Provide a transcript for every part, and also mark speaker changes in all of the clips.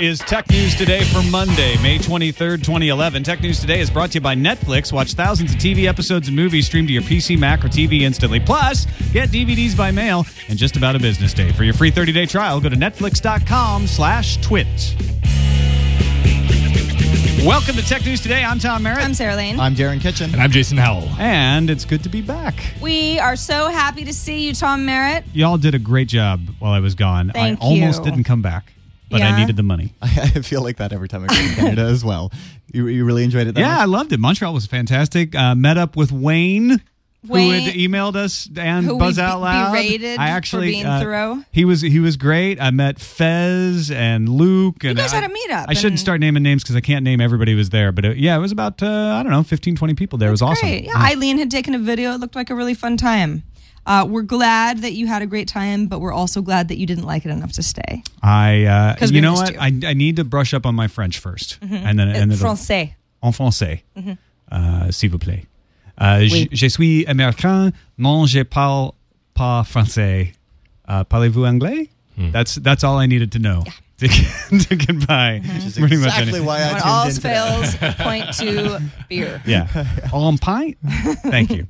Speaker 1: Is Tech News Today for Monday, May 23rd, 2011. Tech News Today is brought to you by Netflix. Watch thousands of TV episodes and movies streamed to your PC, Mac, or TV instantly. Plus, get DVDs by mail in just about a business day. For your free 30-day trial, go to netflix.com slash twit. Welcome to Tech News Today. I'm Tom Merritt.
Speaker 2: I'm Sarah Lane.
Speaker 3: I'm Darren Kitchen.
Speaker 4: And I'm Jason Howell.
Speaker 1: and it's good to be back.
Speaker 2: we are so happy to see you, Tom Merritt.
Speaker 1: Y'all did a great job while I was gone.
Speaker 2: Thank
Speaker 1: I almost didn't come back, but I needed the money.
Speaker 3: I, I feel like that every time I go to Canada as well. You, you really enjoyed it that
Speaker 1: Yeah, I loved it. Montreal was fantastic. Uh, met up with Wayne, who had emailed us and
Speaker 2: Who
Speaker 1: Buzz
Speaker 2: be-
Speaker 1: Out Loud.
Speaker 2: berated
Speaker 1: I
Speaker 2: for
Speaker 1: actually
Speaker 2: being
Speaker 1: uh,
Speaker 2: thorough.
Speaker 1: He was he was great. I met Fez and Luke. And
Speaker 2: guys
Speaker 1: I,
Speaker 2: had a meetup
Speaker 1: I shouldn't start naming names because I can't name everybody who was there. But it, yeah, it was about uh, I don't know 15, 20 people there. it was awesome.
Speaker 2: Yeah, Eileen had taken a video. It looked like a really fun time. Uh, we're glad that you had a great time, but we're also glad that you didn't like it enough to stay.
Speaker 1: I uh,
Speaker 2: 'Cause
Speaker 1: you
Speaker 2: we
Speaker 1: know
Speaker 2: missed
Speaker 1: what I, I need to brush up on my French 1st and then and
Speaker 2: Uh,
Speaker 1: it'll-
Speaker 2: Francais.
Speaker 1: en français, euh, s'il vous plaît. Euh,
Speaker 2: Oui.
Speaker 1: je, je suis américain, non, je parle pas français. Uh, Parlez-vous anglais? That's that's all I needed to know to, get, to get by.
Speaker 3: Which is
Speaker 1: pretty much
Speaker 3: exactly
Speaker 1: anything.
Speaker 3: why I
Speaker 2: When
Speaker 3: tuned
Speaker 2: all
Speaker 3: in today.
Speaker 2: fails, point to beer.
Speaker 1: Yeah. On pint? Thank you.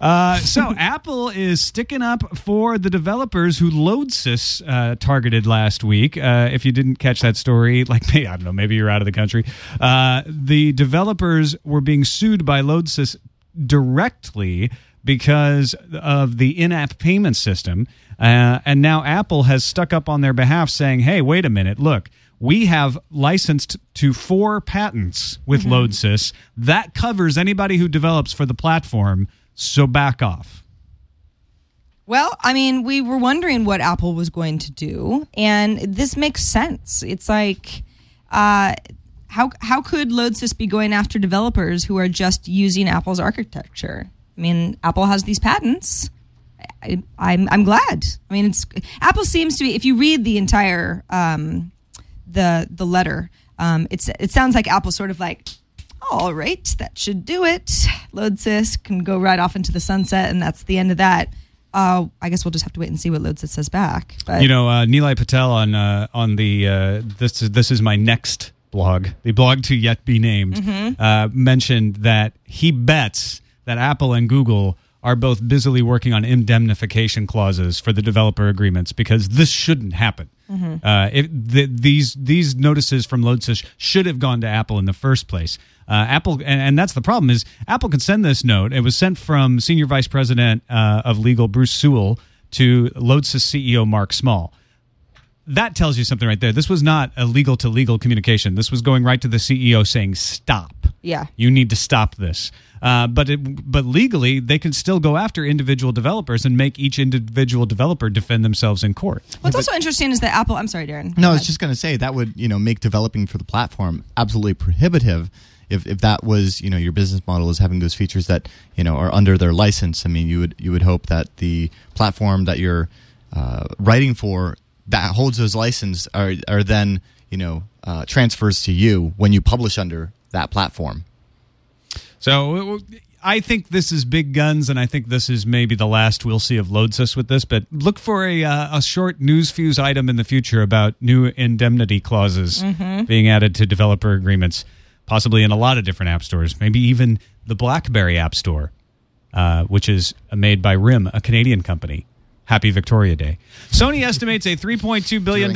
Speaker 1: Uh, so Apple is sticking up for the developers who Lodsys uh, targeted last week. Uh, if you didn't catch that story, like me, I don't know, maybe you're out of the country. Uh, the developers were being sued by Lodsys directly because of the in-app payment system, uh, and now Apple has stuck up on their behalf, saying, "Hey, wait a minute, look." We have licensed to four patents with Lodsys. That covers anybody who develops for the platform, so back off.
Speaker 2: Well, I mean, we were wondering what Apple was going to do, and this makes sense. It's like, uh, how how could Lodsys be going after developers who are just using Apple's architecture? I mean, Apple has these patents. I, I'm I'm glad. I mean, it's Apple seems to be. If you read the entire um, the the letter, um, it's it sounds like Apple sort of like, all right, that should do it. Lodsys can go right off into the sunset, and that's the end of that. Uh, I guess we'll just have to wait and see what Lodsys says back. But
Speaker 1: You know, uh, Nilay Patel on uh, on the uh, this is this is my next blog, the blog to yet be named, uh, mentioned that he bets that Apple and Google are both busily working on indemnification clauses for the developer agreements because this shouldn't happen. Uh, if the, these these notices from Lodsys should have gone to Apple in the first place. Uh, Apple, and, and that's the problem is Apple can send this note. It was sent from Senior Vice President uh, of Legal Bruce Sewell to Lodsys CEO Mark Small that tells you something right there. This was not a legal to legal communication. This was going right to the CEO saying, "Stop.
Speaker 2: Yeah.
Speaker 1: you need to stop this." Uh, but it, but legally, they can still go after individual developers and make each individual developer defend themselves in court.
Speaker 2: what's also interesting is that Apple. I'm sorry, Darren.
Speaker 3: No,
Speaker 2: Go
Speaker 3: I was just going to say that would you know make developing for the platform absolutely prohibitive. If, if that was you know your business model is having those features that you know are under their license, I mean you would you would hope that the platform that you're uh, writing for that holds those licenses are are then you know uh, transfers to you when you publish under that platform.
Speaker 1: So I think this is big guns, and I think this is maybe the last we'll see of Lodsys with this. But look for a uh, a short news fuse item in the future about new indemnity clauses being added to developer agreements, possibly in a lot of different app stores, maybe even the BlackBerry App Store, uh, which is made by RIM, a Canadian company. Happy Victoria Day. Sony estimates a $3.2 billion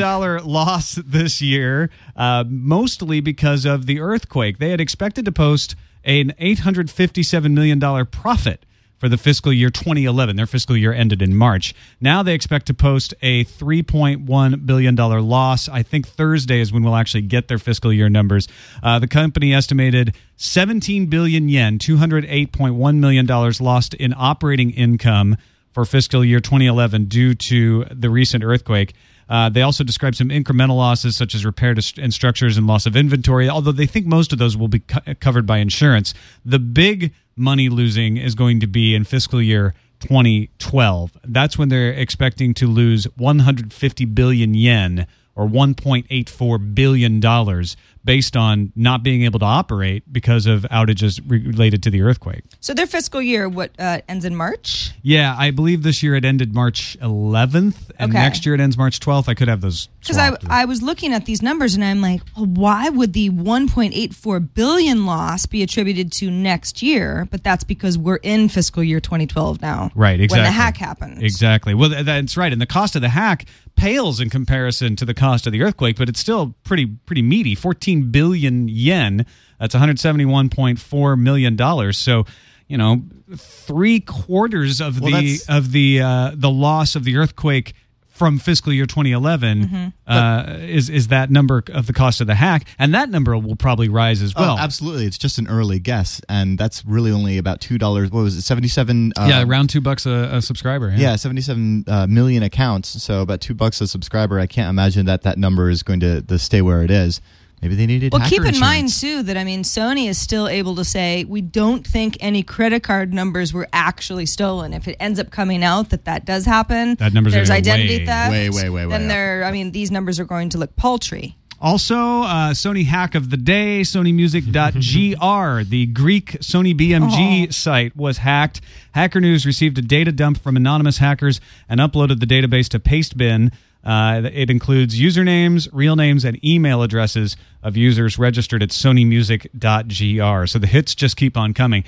Speaker 1: loss this year, uh, mostly because of the earthquake. They had expected to post an $857 million profit for the fiscal year 2011. Their fiscal year ended in March. Now they expect to post a $3.1 billion loss. I think Thursday is when we'll actually get their fiscal year numbers. Uh, the company estimated 17 billion yen, $208.1 million lost in operating income for fiscal year 2011 due to the recent earthquake. Uh, they also describe some incremental losses, such as repair to st- and structures and loss of inventory, although they think most of those will be co- covered by insurance. The big money losing is going to be in fiscal year 2012. That's when they're expecting to lose 150 billion yen or 1.84 billion dollars based on not being able to operate because of outages related to the earthquake.
Speaker 2: So their fiscal year what uh, ends in March.
Speaker 1: Yeah, I believe this year it ended March 11th, and
Speaker 2: Okay.
Speaker 1: next year it ends March 12th. I could have those.
Speaker 2: Because I. I was looking at these numbers and I'm like, well, why would the 1.84 billion loss be attributed to next year? But that's because we're in fiscal year 2012 now.
Speaker 1: Right, exactly.
Speaker 2: When the hack happened.
Speaker 1: Exactly. Well, that's right. And the cost of the hack pales in comparison to the cost of the earthquake, but it's still pretty pretty meaty. 14 billion yen. That's 171.4 million dollars. So, you know, three quarters of
Speaker 3: Well,
Speaker 1: the of the uh, the loss of the earthquake from fiscal year 2011
Speaker 2: Mm-hmm.
Speaker 1: uh, is is that number of the cost of the hack, and that number will probably rise as well.
Speaker 3: oh, absolutely. It's just an early guess, and that's really only about two dollars. What was it? Seventy-seven. Uh,
Speaker 1: yeah, around two bucks a, a subscriber.
Speaker 3: Yeah, 77 uh, million accounts, so about two bucks a subscriber. I can't imagine that that number is going to, to stay where it is. Maybe they needed.
Speaker 2: Well,
Speaker 3: hacker
Speaker 2: keep in mind
Speaker 3: insurance.
Speaker 2: too that I mean Sony is still able to say we don't think any credit card numbers were actually stolen. If it ends up coming out that that does happen,
Speaker 1: That number's
Speaker 2: there's
Speaker 1: gonna
Speaker 2: identity
Speaker 1: way,
Speaker 2: theft.
Speaker 3: way, way, way, way
Speaker 2: Then
Speaker 3: up.
Speaker 2: they're I mean these numbers are going to look paltry.
Speaker 1: Also, uh, Sony hack of the day, SonyMusic.gr, the Greek Sony BMG site was hacked. Hacker News received a data dump from anonymous hackers and uploaded the database to Pastebin. Uh, it includes usernames, real names, and email addresses of users registered at SonyMusic.gr. So the hits just keep on coming.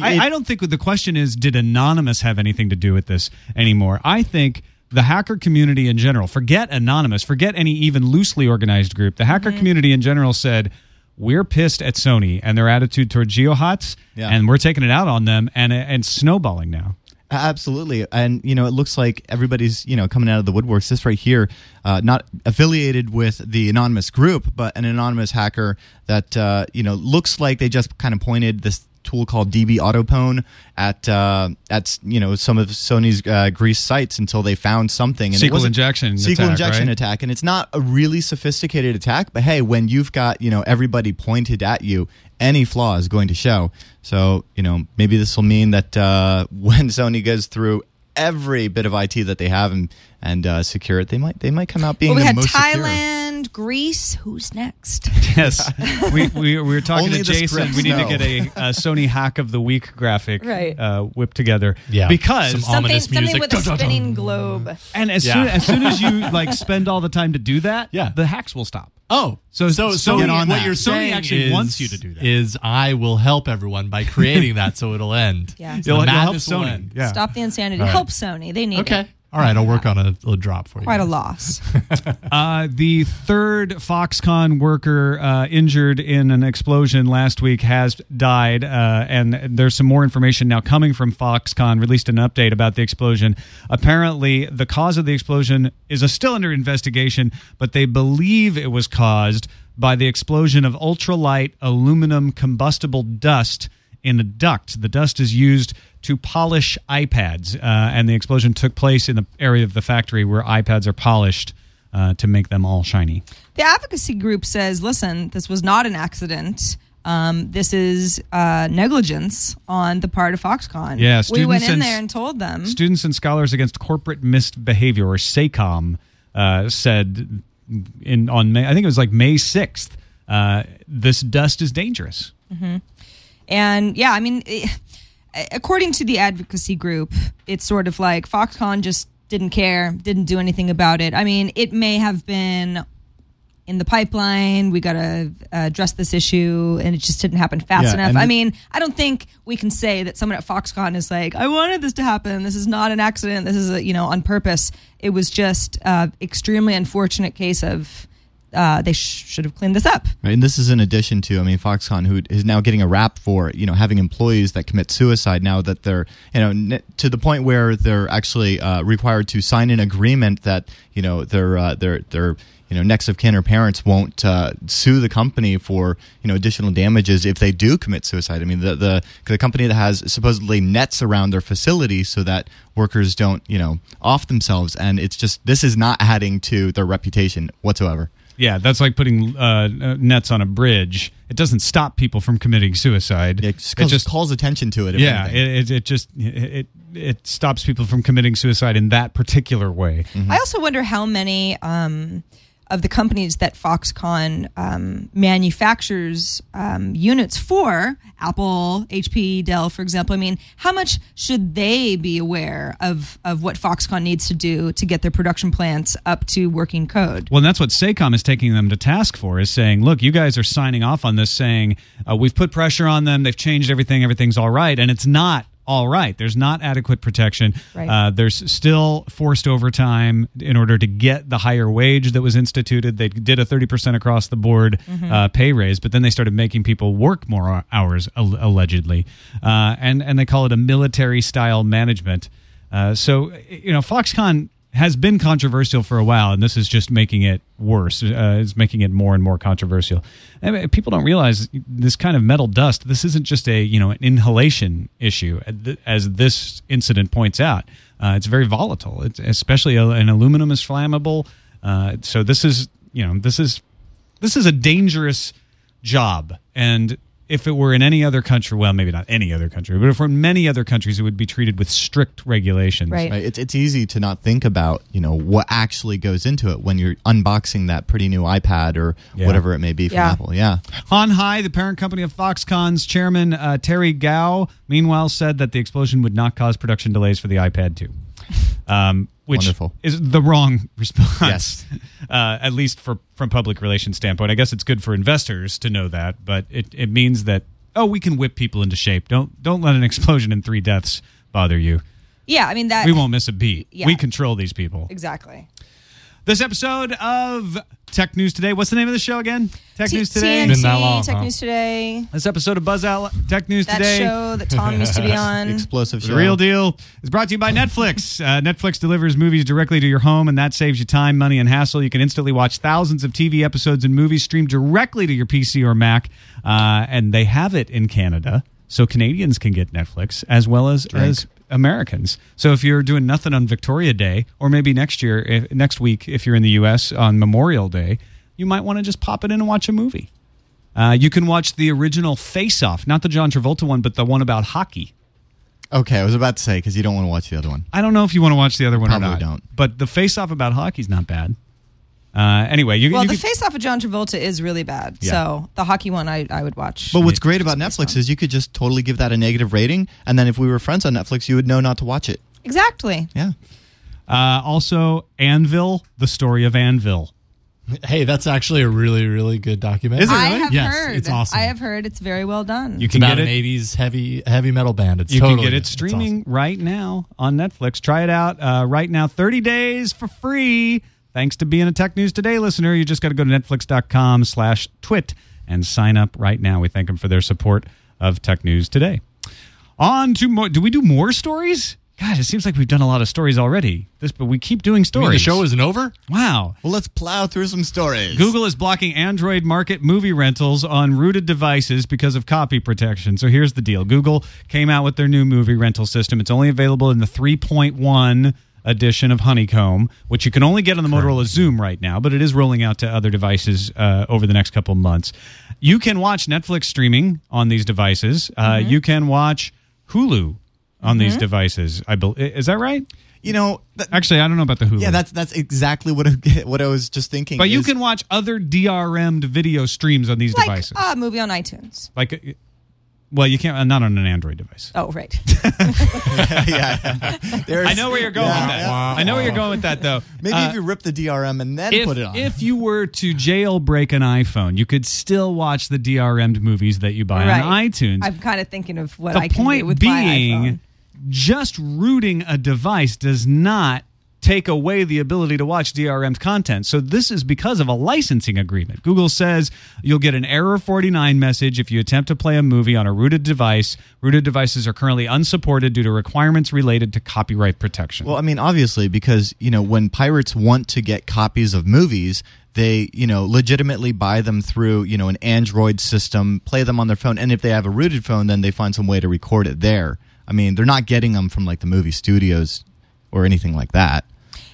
Speaker 1: I, I don't think the question is did Anonymous have anything to do with this anymore. I think the hacker community in general, forget Anonymous, forget any even loosely organized group, the hacker community in general said, we're pissed at Sony and their attitude toward GeoHots,
Speaker 3: Yeah.
Speaker 1: and we're taking it out on them and and snowballing now.
Speaker 3: Absolutely, and you know it looks like everybody's you know coming out of the woodworks. This right here, uh, not affiliated with the anonymous group, but an anonymous hacker that uh, you know looks like they just kind of pointed this tool called DB Autopwn at uh, at you know some of Sony's uh, Greece sites until they found something. And it
Speaker 1: SQL
Speaker 3: wasn't-
Speaker 1: injection
Speaker 3: SQL
Speaker 1: attack,
Speaker 3: injection
Speaker 1: right?
Speaker 3: attack, and it's not a really sophisticated attack. But hey, when you've got you know everybody pointed at you, any flaw is going to show. So you know maybe this will mean that uh, when Sony goes through every bit of IT that they have and and uh, secure it, they might they might come out being
Speaker 2: Well, we
Speaker 3: the
Speaker 2: had
Speaker 3: most secure.
Speaker 2: Thailand, Greece. Who's next?
Speaker 1: Yes, we, we, we were talking to Jason.
Speaker 3: scripts
Speaker 1: We need
Speaker 3: know.
Speaker 1: to get a, a Sony hack of the week graphic
Speaker 2: Right.
Speaker 1: uh, whipped together.
Speaker 4: Yeah.
Speaker 1: because
Speaker 4: Some
Speaker 2: something
Speaker 4: Ominous
Speaker 2: something
Speaker 4: music.
Speaker 2: with a
Speaker 4: Dun, dun, dun.
Speaker 2: spinning globe.
Speaker 1: and as
Speaker 4: Yeah.
Speaker 1: soon as soon as you like spend all the time to do that,
Speaker 4: Yeah.
Speaker 1: the hacks will stop.
Speaker 4: Oh,
Speaker 1: So-
Speaker 4: so
Speaker 1: so
Speaker 4: Sony,
Speaker 1: on
Speaker 4: what
Speaker 1: that.
Speaker 4: you're
Speaker 1: Sony
Speaker 4: saying
Speaker 1: actually
Speaker 4: is,
Speaker 1: wants you to do that.
Speaker 4: Is I will help everyone by creating that so it'll end.
Speaker 2: Yeah.
Speaker 4: The
Speaker 1: You'll, you'll help Sony. Yeah.
Speaker 2: Stop the insanity.
Speaker 4: All right.
Speaker 2: Help Sony. They need
Speaker 4: Okay.
Speaker 2: it.
Speaker 4: All right. I'll work on a, a drop for you.
Speaker 2: Quite a loss.
Speaker 1: Uh, the third Foxconn worker uh, injured in an explosion last week has died, uh, and there's some more information now coming from Foxconn. Released an update about the explosion. Apparently, the cause of the explosion is a still under investigation, but they believe it was caused by the explosion of ultralight aluminum combustible dust in a duct. The dust is used to polish iPads, uh, and the explosion took place in the area of the factory where iPads are polished uh, to make them all shiny.
Speaker 2: The advocacy group says, listen, this was not an accident. Um, this is uh, negligence on the part of Foxconn.
Speaker 1: Yeah,
Speaker 2: we went in
Speaker 1: and-
Speaker 2: there and told them.
Speaker 1: Students and Scholars Against Corporate Misbehavior, or SACOM, uh, said in on May, I think it was like May sixth. Uh, this dust is dangerous.
Speaker 2: And yeah, I mean, according to the advocacy group, it's sort of like Foxconn just didn't care, didn't do anything about it. I mean, it may have been in the pipeline. We got to address this issue, and it just didn't happen fast
Speaker 3: Yeah,
Speaker 2: enough. I mean, I don't think we can say that someone at Foxconn is like, "I wanted this to happen. This is not an accident. This is a, you know on purpose." It was just uh, extremely unfortunate case of uh, they sh- should have cleaned this up.
Speaker 3: Right, and this is in addition to, I mean, Foxconn, who is now getting a rap for, you know, having employees that commit suicide now that they're, you know, n- to the point where they're actually uh, required to sign an agreement that, you know, they're, uh, they're, they're, you know next of kin or parents won't uh, sue the company for you know additional damages if they do commit suicide. I mean the the the company that has supposedly nets around their facility so that workers don't you know off themselves, and it's just this is not adding to their reputation whatsoever.
Speaker 1: Yeah, that's like putting uh, uh, nets on a bridge. It doesn't stop people from committing suicide.
Speaker 3: It just, calls, calls attention to it.
Speaker 1: yeah, it, it, it just it, it stops people from committing suicide in that particular way.
Speaker 2: I also wonder how many um, of the companies that Foxconn um, manufactures um, units for, Apple, HP, Dell, for example. I mean, how much should they be aware of of what Foxconn needs to do to get their production plants up to working code?
Speaker 1: Well, and that's what SACOM is taking them to task for, is saying, look, you guys are signing off on this, saying uh, we've put pressure on them, they've changed everything, everything's all right, and it's not all right. There's not adequate protection.
Speaker 2: Right.
Speaker 1: Uh, there's still forced overtime in order to get the higher wage that was instituted. They did a 30% across the board uh, pay raise, but then they started making people work more hours, al- allegedly. Uh, and, and they call it a military style management. Uh, so, you know, Foxconn has been controversial for a while, and this is just making it worse. Uh, it's making it more and more controversial. I mean, people don't realize this kind of metal dust. This isn't just a you know an inhalation issue, as this incident points out. Uh, it's very volatile. It's especially a, an aluminum is flammable. Uh, so this is you know this is this is a dangerous job and if it were in any other country well maybe not any other country but if we're in many other countries it would be treated with strict regulations
Speaker 2: Right.
Speaker 3: Right. It's it's easy to not think about you know what actually goes into it when you're unboxing that pretty new iPad or
Speaker 1: Yeah.
Speaker 3: whatever it may be from
Speaker 2: Yeah.
Speaker 3: Apple. Yeah.
Speaker 1: Hon Hai, the parent company of Foxconn's chairman uh, Terry Gou, meanwhile said that the explosion would not cause production delays for the iPad 2. Um, which
Speaker 3: Wonderful.
Speaker 1: is the wrong response,
Speaker 3: Yes.
Speaker 1: uh, at least for from public relations standpoint. I guess it's good for investors to know that, but it, it means that oh, we can whip people into shape. Don't don't let an explosion and three deaths bother you.
Speaker 2: Yeah, I mean that.
Speaker 1: We won't miss a beat.
Speaker 2: Yeah.
Speaker 1: We control these people.
Speaker 2: exactly.
Speaker 1: This episode of Tech News Today. What's the name of the show again? Tech News Today.
Speaker 2: TNT,
Speaker 4: Been that long,
Speaker 2: Tech
Speaker 4: huh?
Speaker 2: News Today.
Speaker 1: This episode of Buzz Out Tech News
Speaker 2: That
Speaker 1: Today.
Speaker 2: show that Tom used to be on.
Speaker 3: Explosive
Speaker 1: The real deal is brought to you by Netflix. Uh, Netflix delivers movies directly to your home, and that saves you time, money, and hassle. You can instantly watch thousands of TV episodes and movies streamed directly to your PC or Mac, uh, and they have it in Canada, so Canadians can get Netflix as well as as Americans. So if you're doing nothing on Victoria Day, or maybe next year, if, next week, if you're in the U.S. on Memorial Day, you might want to just pop it in and watch a movie. Uh, you can watch the original Face Off, not the John Travolta one, but the one about hockey.
Speaker 3: Okay, I was about to say because you don't want to watch the other one.
Speaker 1: I don't know if you want to watch the other one or
Speaker 3: Probably
Speaker 1: not.
Speaker 3: don't.
Speaker 1: But the face off about hockey's not bad. Uh, anyway, you,
Speaker 2: Well,
Speaker 1: you
Speaker 2: the
Speaker 1: could-
Speaker 2: face off of John Travolta is really bad.
Speaker 3: Yeah.
Speaker 2: So the hockey one I, I would watch.
Speaker 3: But what's great about Netflix is you could just totally give that a negative rating, and then if we were friends on Netflix, you would know not to watch it.
Speaker 2: exactly.
Speaker 3: Yeah.
Speaker 1: uh, also Anvil, the story of Anvil.
Speaker 4: Hey, that's actually a really, really good documentary.
Speaker 1: Is it
Speaker 2: I have
Speaker 4: Yes,
Speaker 2: heard.
Speaker 4: it's awesome.
Speaker 2: I have heard it's very well done.
Speaker 1: You
Speaker 4: It's
Speaker 1: can
Speaker 4: about
Speaker 1: get
Speaker 4: an
Speaker 1: it.
Speaker 4: '80s heavy heavy metal band. It's
Speaker 1: You
Speaker 4: totally
Speaker 1: can get it streaming
Speaker 4: awesome.
Speaker 1: right now on Netflix. Try it out uh, right now, 30 days for free. Thanks to being a Tech News Today listener. You just got to go to netflix.com slash twit and sign up right now. We thank them for their support of Tech News Today. On to more. Do we do more stories? God, it seems like we've done a lot of stories already. This, but we keep doing
Speaker 4: You
Speaker 1: stories.
Speaker 4: mean the show isn't over.
Speaker 1: wow.
Speaker 3: Well, let's plow through some stories.
Speaker 1: Google is blocking Android market movie rentals on rooted devices because of copy protection. So here's the deal Google came out with their new movie rental system. It's only available in the 3.1 edition of Honeycomb, which you can only get on the Motorola Xoom right now, but it is rolling out to other devices uh, over the next couple months. You can watch Netflix streaming on these devices. Uh, You can watch Hulu on these devices. I bel Is that right?
Speaker 3: You know, th-
Speaker 1: Actually, I don't know about the Hulu.
Speaker 3: yeah, that's that's exactly what I, what I was just thinking.
Speaker 1: but you can watch other DRM'd video streams on these
Speaker 2: like
Speaker 1: devices.
Speaker 2: a movie on iTunes.
Speaker 1: like, uh, well, you can't. Uh, not on an Android device.
Speaker 2: Oh, right.
Speaker 3: yeah, There's-
Speaker 1: I know where you're going
Speaker 3: Yeah,
Speaker 1: with that.
Speaker 3: yeah.
Speaker 1: I know where you're going with that, though.
Speaker 3: Maybe
Speaker 1: Uh,
Speaker 3: if you rip the DRM and then
Speaker 1: if,
Speaker 3: put it on.
Speaker 1: if you were to jailbreak an iPhone, you could still watch the DRM'd movies that you buy
Speaker 2: right.
Speaker 1: on iTunes.
Speaker 2: I'm kind of thinking of what
Speaker 1: the
Speaker 2: I can
Speaker 1: point
Speaker 2: do with my
Speaker 1: being,
Speaker 2: iPhone.
Speaker 1: just rooting a device does not take away the ability to watch DRM's content. So this is because of a licensing agreement. Google says you'll get an error 49 message if you attempt to play a movie on a rooted device. Rooted devices are currently unsupported due to requirements related to copyright protection.
Speaker 3: Well, I mean, obviously, because you know when pirates want to get copies of movies, they you know legitimately buy them through you know an Android system, play them on their phone, and if they have a rooted phone, then they find some way to record it there. I mean, they're not getting them from like the movie studios or anything like that.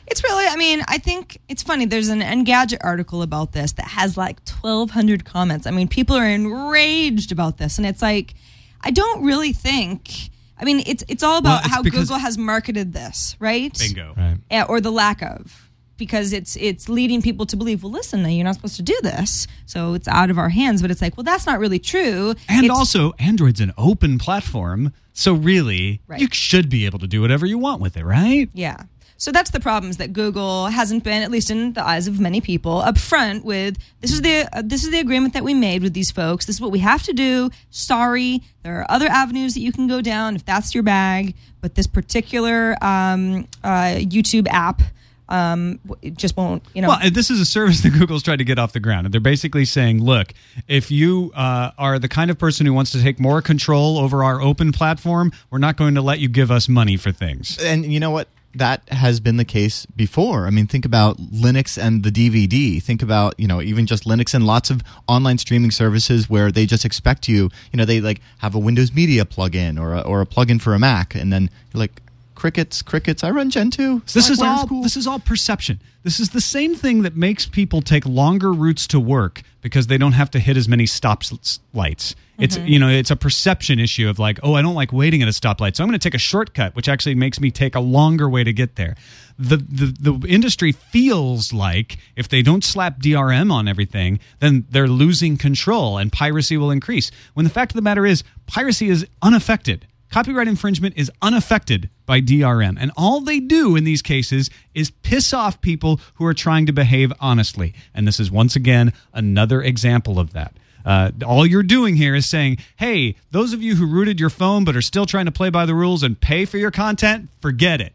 Speaker 2: It's really, I mean, I think it's funny. There's an Engadget article about this that has like 1,200 comments. I mean, people are enraged about this. And it's like, I don't really think, I mean, it's, it's all about
Speaker 1: Well, it's
Speaker 2: how Google has marketed this, right?
Speaker 1: Bingo.
Speaker 4: Right.
Speaker 2: Yeah, or the lack of. Because it's it's leading people to believe, well, listen, you're not supposed to do this, so it's out of our hands. But it's like, well, that's not really true.
Speaker 1: And
Speaker 2: It's-
Speaker 1: also, Android's an open platform, so really,
Speaker 2: Right.
Speaker 1: you should be able to do whatever you want with it, right?
Speaker 2: Yeah. So that's the problems that Google hasn't been, at least in the eyes of many people, upfront with this is the uh, this is the agreement that we made with these folks. This is what we have to do. Sorry, there are other avenues that you can go down if that's your bag, but this particular um, uh, YouTube app um, it just won't. You know,
Speaker 1: Well, this is a service that Google's trying to get off the ground. And they're basically saying, look, if you uh, are the kind of person who wants to take more control over our open platform, we're not going to let you give us money for things.
Speaker 3: And you know what? That has been the case before. I mean, think about Linux and the DVD. Think about, you know, even just Linux and lots of online streaming services where they just expect you, you know, they like have a Windows Media plugin or a, or a plugin for a Mac. And then you're like, crickets, crickets, I run Gentoo.
Speaker 1: This is all
Speaker 3: cool.
Speaker 1: this is all perception. This is the same thing that makes people take longer routes to work because they don't have to hit as many stop s- lights. It's mm-hmm. you know it's a perception issue of like oh I don't like waiting at a stoplight so I'm going to take a shortcut which actually makes me take a longer way to get there. The, the the industry feels like if they don't slap DRM on everything then they're losing control and piracy will increase. When the fact of the matter is piracy is unaffected. Copyright infringement is unaffected by DRM. And all they do in these cases is piss off people who are trying to behave honestly. And this is once again another example of that. Uh, all you're doing here is saying, hey, those of you who rooted your phone but are still trying to play by the rules and pay for your content, forget it.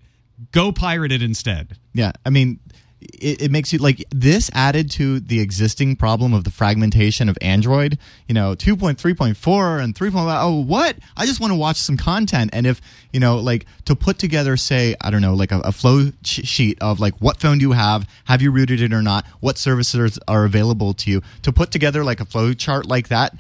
Speaker 1: Go pirate it instead.
Speaker 3: Yeah, I mean, it, it makes you like this added to the existing problem of the fragmentation of Android. You know, two point three point four and three point. Oh, what? I just want to watch some content, and if you know, like to put together, say, I don't know, like a, a flow sh- sheet of like what phone do you have, have you rooted it or not, what services are available to you, to put together like a flow chart like that.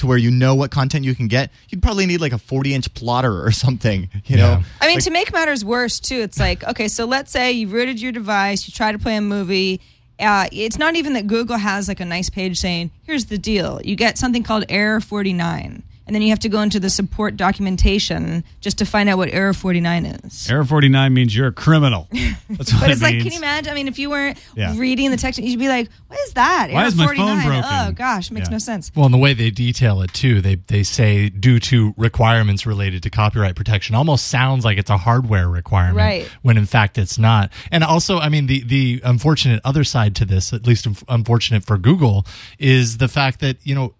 Speaker 3: To where you know what content you can get, you'd probably need like a forty-inch plotter or something. You know,
Speaker 4: Yeah.
Speaker 2: I mean,
Speaker 3: Like-
Speaker 2: to make matters worse, too, it's like, okay, so let's say you rooted your device, you try to play a movie. Uh, it's not even that Google has like a nice page saying, here's the deal. You get something called Error 49. And then you have to go into the support documentation just to find out what Error 49 is.
Speaker 1: Error 49 means you're a criminal. That's what
Speaker 2: But
Speaker 1: it
Speaker 2: it's like,
Speaker 1: means.
Speaker 2: can you imagine? I mean, if you weren't
Speaker 1: Yeah.
Speaker 2: reading the text, you'd be like, what is that?
Speaker 1: Why
Speaker 2: Error
Speaker 1: is my phone
Speaker 2: 49.
Speaker 1: broken?
Speaker 2: Oh, gosh, makes
Speaker 1: Yeah.
Speaker 2: no sense.
Speaker 4: Well, and the way they detail it too, they they say due to requirements related to copyright protection, almost sounds like it's a hardware requirement,
Speaker 2: Right.
Speaker 4: When in fact it's not. And also, I mean, the the unfortunate other side to this, at least unfortunate for Google, is the fact that you know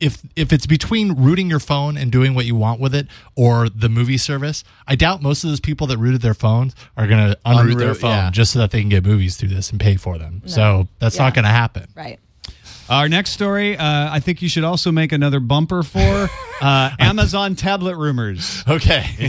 Speaker 4: if if it's between rooting your phone and doing what you want with it or the movie service, I doubt most of those people that rooted their phones are going to unroot their phone
Speaker 3: yeah.
Speaker 4: just so that they can get movies through this and pay for them. So that's
Speaker 2: Yeah.
Speaker 4: not going to happen.
Speaker 2: Right.
Speaker 1: Our next story, uh, I think you should also make another bumper for uh, Amazon tablet rumors.
Speaker 4: Okay.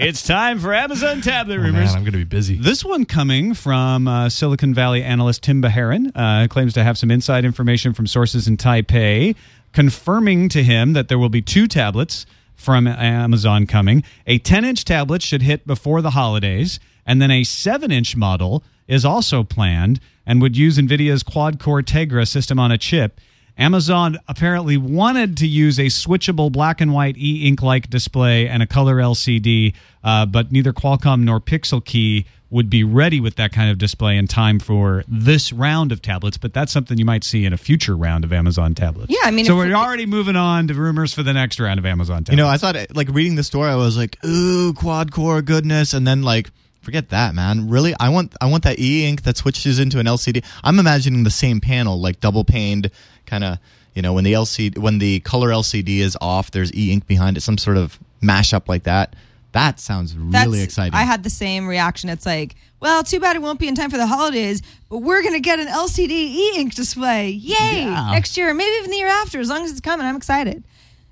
Speaker 1: It's time for Amazon tablet
Speaker 4: Oh,
Speaker 1: rumors.
Speaker 4: man, I'm going to be busy.
Speaker 1: This one coming from uh, Silicon Valley analyst Tim Bajarin uh, claims to have some inside information from sources in Taipei, confirming to him that there will be two tablets from Amazon coming. A 10 inch tablet should hit before the holidays, and then a 7 inch model is also planned and would use NVIDIA's quad core Tegra system on a chip. Amazon apparently wanted to use a switchable black and white e ink like display and a color LCD, uh, but neither Qualcomm nor Pixel Qi would be ready with that kind of display in time for this round of tablets. But that's something you might see in a future round of Amazon tablets.
Speaker 2: Yeah, I mean,
Speaker 1: so we're already moving on to rumors for the next round of Amazon tablets.
Speaker 3: You know, I thought like reading the story, I was like, ooh, quad core goodness, and then like. Forget that, man. Really, I want I want that e-ink that switches into an LCD. I'm imagining the same panel, like double paned, kind of. You know, when the LCD when the color LCD is off, there's e-ink behind it, some sort of mashup like that. That sounds really
Speaker 2: That's-
Speaker 3: exciting.
Speaker 2: I had the same reaction. It's like, well, too bad it won't be in time for the holidays, but we're going to get an LCD e ink display. Yay!
Speaker 3: Yeah.
Speaker 2: Next year, maybe even the year after, as long as it's coming. I'm excited.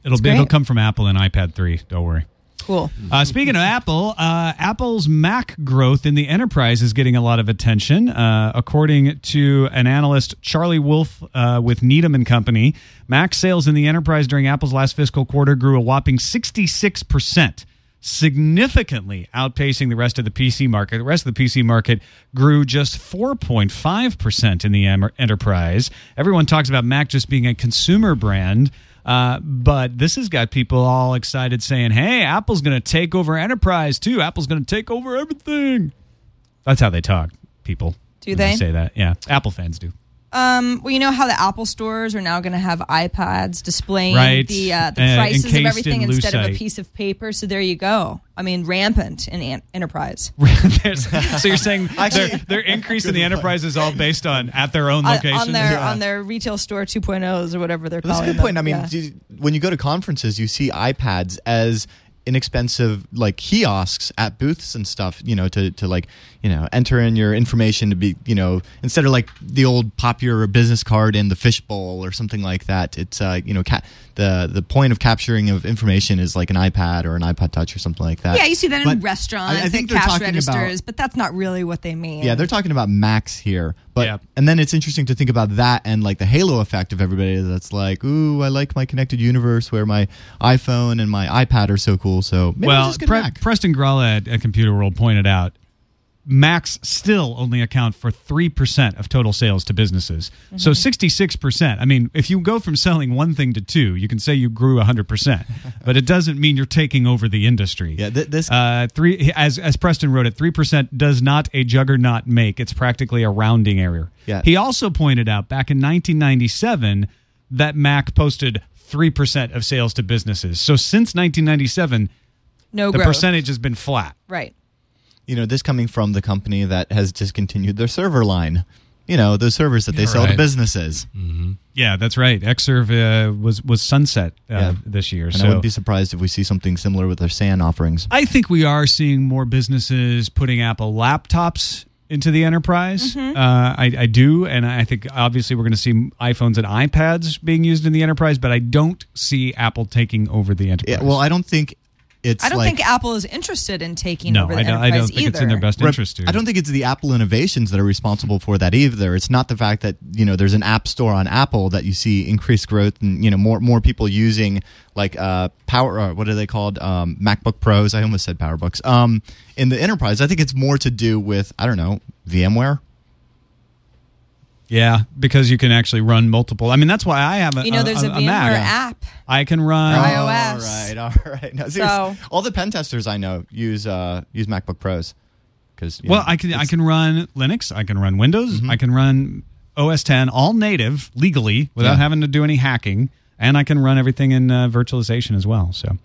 Speaker 1: it'll be it'll come from Apple and iPad three. Don't worry.
Speaker 2: Cool.
Speaker 1: Uh, speaking of Apple, uh, Apple's Mac growth in the enterprise is getting a lot of attention. Uh, according to an analyst, Charlie Wolf uh, with Needham and Company, Mac sales in the enterprise during Apple's last fiscal quarter grew a whopping 66%. Significantly outpacing the rest of the PC market. The rest of the PC market grew just 4.5% in the enterprise. Everyone talks about Mac just being a consumer brand. Uh, but this has got people all excited saying, hey, Apple's going to take over enterprise too. Apple's going to take over everything. That's how they talk, people.
Speaker 2: Do
Speaker 1: when
Speaker 2: they?
Speaker 1: say that? Yeah. Apple fans do.
Speaker 2: Um, well, you know how the Apple stores are now going to have iPads displaying
Speaker 1: Right.
Speaker 2: the uh, the
Speaker 1: Uh,
Speaker 2: prices of everything
Speaker 1: in
Speaker 2: instead of a piece of paper. So there you go. I mean, rampant in an- enterprise.
Speaker 1: So you're saying
Speaker 3: Actually-
Speaker 1: their, their increase in the enterprise is all based on at their own
Speaker 2: On,
Speaker 1: location?
Speaker 2: on their on their retail store 2.0s or whatever they're
Speaker 3: That's a
Speaker 2: calling
Speaker 3: good point. I mean,
Speaker 2: Yeah.
Speaker 3: you- when you go to conferences, you see iPads as inexpensive like kiosks at booths and stuff you know to, to like you know enter in your information to be you know instead of like the old popular business card in the fishbowl or something like that it's uh you know ca- the the point of capturing of information is like an ipad or an ipod touch or something like that
Speaker 2: yeah, you see that in restaurants,
Speaker 3: I, I think
Speaker 2: and cash registers,
Speaker 3: about
Speaker 2: but that's not really what they mean.
Speaker 3: yeah, they're talking about Macs here, but
Speaker 1: Yeah.
Speaker 3: and then it's interesting to think about that and like the halo effect of everybody that's like, ooh, I like my connected universe where my iPhone and my iPad are so cool. So maybe
Speaker 1: well,
Speaker 3: just get a
Speaker 1: Pre-
Speaker 3: Mac.
Speaker 1: Preston Gralla at, at Computer World pointed out Macs still only account for 3% of total sales to businesses. So
Speaker 3: Mm-hmm.
Speaker 1: 66%. I mean, if you go from selling one thing to two, you can say you grew 100%, but it doesn't mean you're taking over the industry.
Speaker 3: yeah, th- this
Speaker 1: Uh, three as as Preston wrote it, three percent does not a juggernaut make. It's practically a rounding error.
Speaker 3: Yeah.
Speaker 1: He also pointed out back in 1997 that Mac posted three percent of sales to businesses. So since 1997,
Speaker 2: no
Speaker 1: the
Speaker 2: growth.
Speaker 1: percentage has been flat.
Speaker 2: Right.
Speaker 3: you know, this coming from the company that has discontinued their server line. You know, those servers that they sell to
Speaker 4: right.
Speaker 3: businesses.
Speaker 1: Yeah, that's right. Xserve uh, was was sunset uh,
Speaker 3: Yeah.
Speaker 1: this year.
Speaker 3: And
Speaker 1: so
Speaker 3: I wouldn't be surprised if we see something similar with their SAN offerings.
Speaker 1: I think we are seeing more businesses putting Apple laptops into the enterprise.
Speaker 2: Mm-hmm.
Speaker 1: Uh, I, I do, and I think obviously we're going to see iPhones and iPads being used in the enterprise, but I don't see Apple taking over the enterprise.
Speaker 3: Yeah, well, I don't think it's
Speaker 2: I don't
Speaker 3: like,
Speaker 2: think Apple is interested in taking
Speaker 1: no,
Speaker 2: over the
Speaker 1: I don't, I
Speaker 2: enterprise
Speaker 1: don't think
Speaker 2: either.
Speaker 1: it's in their best interest to.
Speaker 3: I don't think it's the Apple innovations that are responsible for that either. It's not the fact that you know there's an app store on Apple that you see increased growth and you know more more people using like uh, power uh, what are they called um, MacBook Pros. I almost said PowerBooks. Um, in the enterprise, I think it's more to do with I don't know VMware.
Speaker 1: Yeah, because you can actually run multiple. I mean, that's why I have a
Speaker 2: You know, there's a, VMware
Speaker 1: Mac.
Speaker 2: app.
Speaker 1: I can run.
Speaker 2: iOS.
Speaker 3: All right, all right. No, seriously,
Speaker 2: So-
Speaker 3: all the pen testers I know use uh, use MacBook Pros because
Speaker 1: Well, I can I can run Linux. I can run Windows.
Speaker 3: Mm-hmm.
Speaker 1: I can run OS 10 all native legally without
Speaker 3: Yeah.
Speaker 1: having to do any hacking, and I can run everything in uh, virtualization as well. So,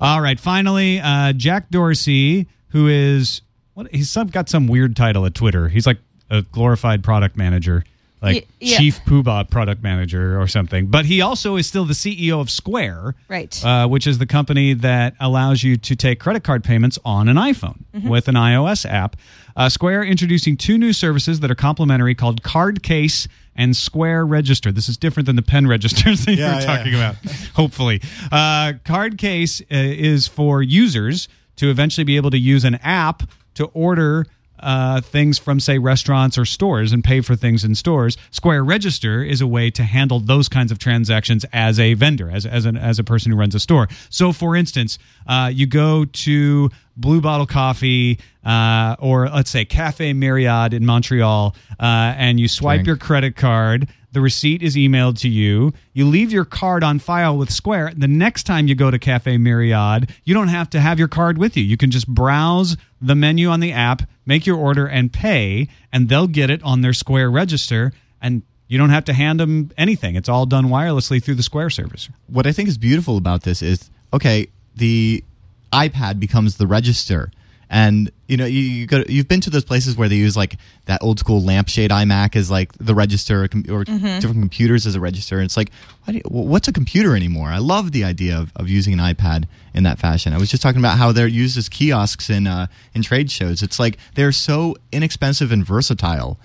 Speaker 1: all right. Finally, uh, Jack Dorsey, who is what he's some, got some weird title at Twitter. He's like a glorified product manager. Like
Speaker 2: Y- yeah.
Speaker 1: chief poobah product manager or something, but he also is still the CEO of Square,
Speaker 2: Right.
Speaker 1: uh, which is the company that allows you to take credit card payments on an iPhone with an iOS app. Uh, Square introducing two new services that are complementary called Card Case and Square Register. This is different than the pen registers that you
Speaker 3: Yeah,
Speaker 1: were
Speaker 3: yeah.
Speaker 1: talking about, hopefully. Uh, Card Case uh, is for users to eventually be able to use an app to order uh, things from, say, restaurants or stores and pay for things in stores. Square Register is a way to handle those kinds of transactions as a vendor, as, as, an, as a person who runs a store. So, for instance, uh, you go to Blue Bottle Coffee uh, or let's say Cafe Myriade in Montreal uh, and you swipe
Speaker 3: Drink.
Speaker 1: your credit card. The receipt is emailed to you. You leave your card on file with Square. The next time you go to Cafe Myriade, you don't have to have your card with you. You can just browse the menu on the app, make your order, and pay, and they'll get it on their Square register. And you don't have to hand them anything. It's all done wirelessly through the Square service.
Speaker 3: what I think is beautiful about this is okay, the iPad becomes the register. And you know you, you go you've been to those places where they use like that old school lampshade iMac as like the register or, com- or different computers as a register. And it's like you, what's a computer anymore? I love the idea of, of using an iPad in that fashion. I was just talking about how they're used as kiosks in uh, in trade shows. It's like they're so inexpensive and versatile.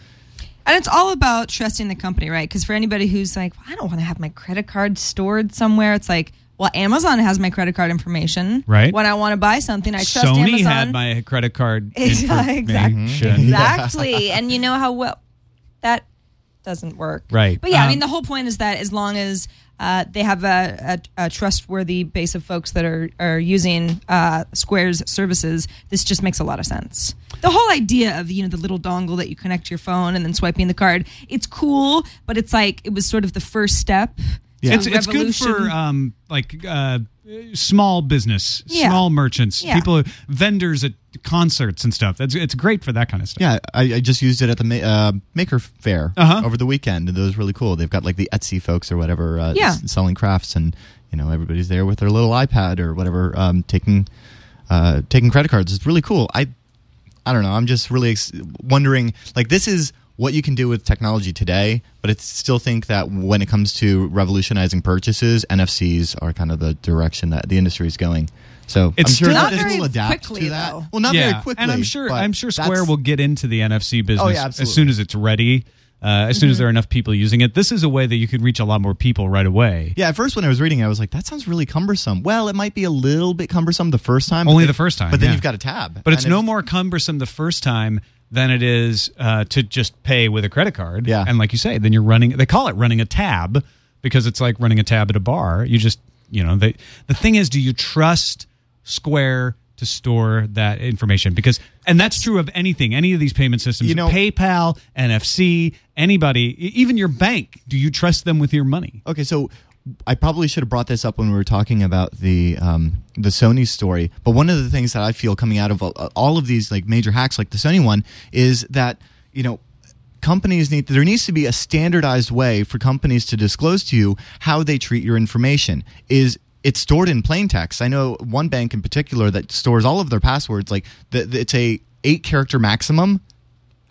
Speaker 2: And it's all about trusting the company, right? Because for anybody who's like, I don't want to have my credit card stored somewhere, it's like, Well, Amazon has my credit card information.
Speaker 1: Right.
Speaker 2: When I want to buy something, I trust
Speaker 1: Sony
Speaker 2: Amazon.
Speaker 1: had my credit card
Speaker 2: Exactly.
Speaker 1: information.
Speaker 2: exactly. And you know how well that doesn't work.
Speaker 1: Right.
Speaker 2: But yeah, I
Speaker 1: Um,
Speaker 2: mean, the whole point is that as long as uh, they have a, a, a trustworthy base of folks that are, are using uh, Square's services, this just makes a lot of sense. The whole idea of you know the little dongle that you connect to your phone and then swiping the card, it's cool, but it's like it was sort of the first step. To
Speaker 1: It's it's good for um like uh small business,
Speaker 2: Yeah.
Speaker 1: small merchants,
Speaker 2: Yeah.
Speaker 1: people vendors at concerts and stuff. That's it's great for that kind of stuff.
Speaker 3: Yeah, I, I just used it at the ma- uh, Maker Faire
Speaker 1: Uh-huh.
Speaker 3: over the weekend, and it was really cool. They've got like the Etsy folks or whatever, uh,
Speaker 2: Yeah.
Speaker 3: s- selling crafts, and you know everybody's there with their little iPad or whatever, um, taking uh, taking credit cards. It's really cool. I I don't know. I'm just really ex- wondering. Like this is what you can do with technology today, but I still think that when it comes to revolutionizing purchases, NFCs are kind of the direction that the industry is going. So
Speaker 1: It's
Speaker 3: I'm sure
Speaker 1: still-
Speaker 3: that
Speaker 2: very
Speaker 3: will adapt
Speaker 2: quickly,
Speaker 3: to that.
Speaker 2: though.
Speaker 3: Well, not
Speaker 1: yeah,
Speaker 3: very quickly,
Speaker 1: and I'm sure I'm sure Square will get into the NFC business
Speaker 3: Oh, yeah,
Speaker 1: as soon as it's ready. Uh, as soon as there are enough people using it, this is a way that you can reach a lot more people right away.
Speaker 3: Yeah, at first when I was reading, it, I was like, "That sounds really cumbersome." Well, it might be a little bit cumbersome the first time.
Speaker 1: Only
Speaker 3: then-
Speaker 1: the first time,
Speaker 3: but then
Speaker 1: yeah.
Speaker 3: you've got a tab.
Speaker 1: But it's no more cumbersome the first time than it is uh, to just pay with a credit card.
Speaker 3: Yeah.
Speaker 1: And like you say, then you're running. They call it running a tab because it's like running a tab at a bar. You just, you know, they, the thing is, do you trust Square to store that information? Because, and that's true of anything, any of these payment systems.
Speaker 3: You know-
Speaker 1: PayPal, NFC, anybody, even your bank. Do you trust them with your money?
Speaker 3: Okay, so I probably should have brought this up when we were talking about the um, the Sony story. But one of the things that I feel coming out of all, all of these like major hacks, like the Sony one, is that you know companies need there needs to be a standardized way for companies to disclose to you how they treat your information. Is it's stored in plain text. I know one bank in particular that stores all of their passwords. Like the, the- it's a eight character maximum.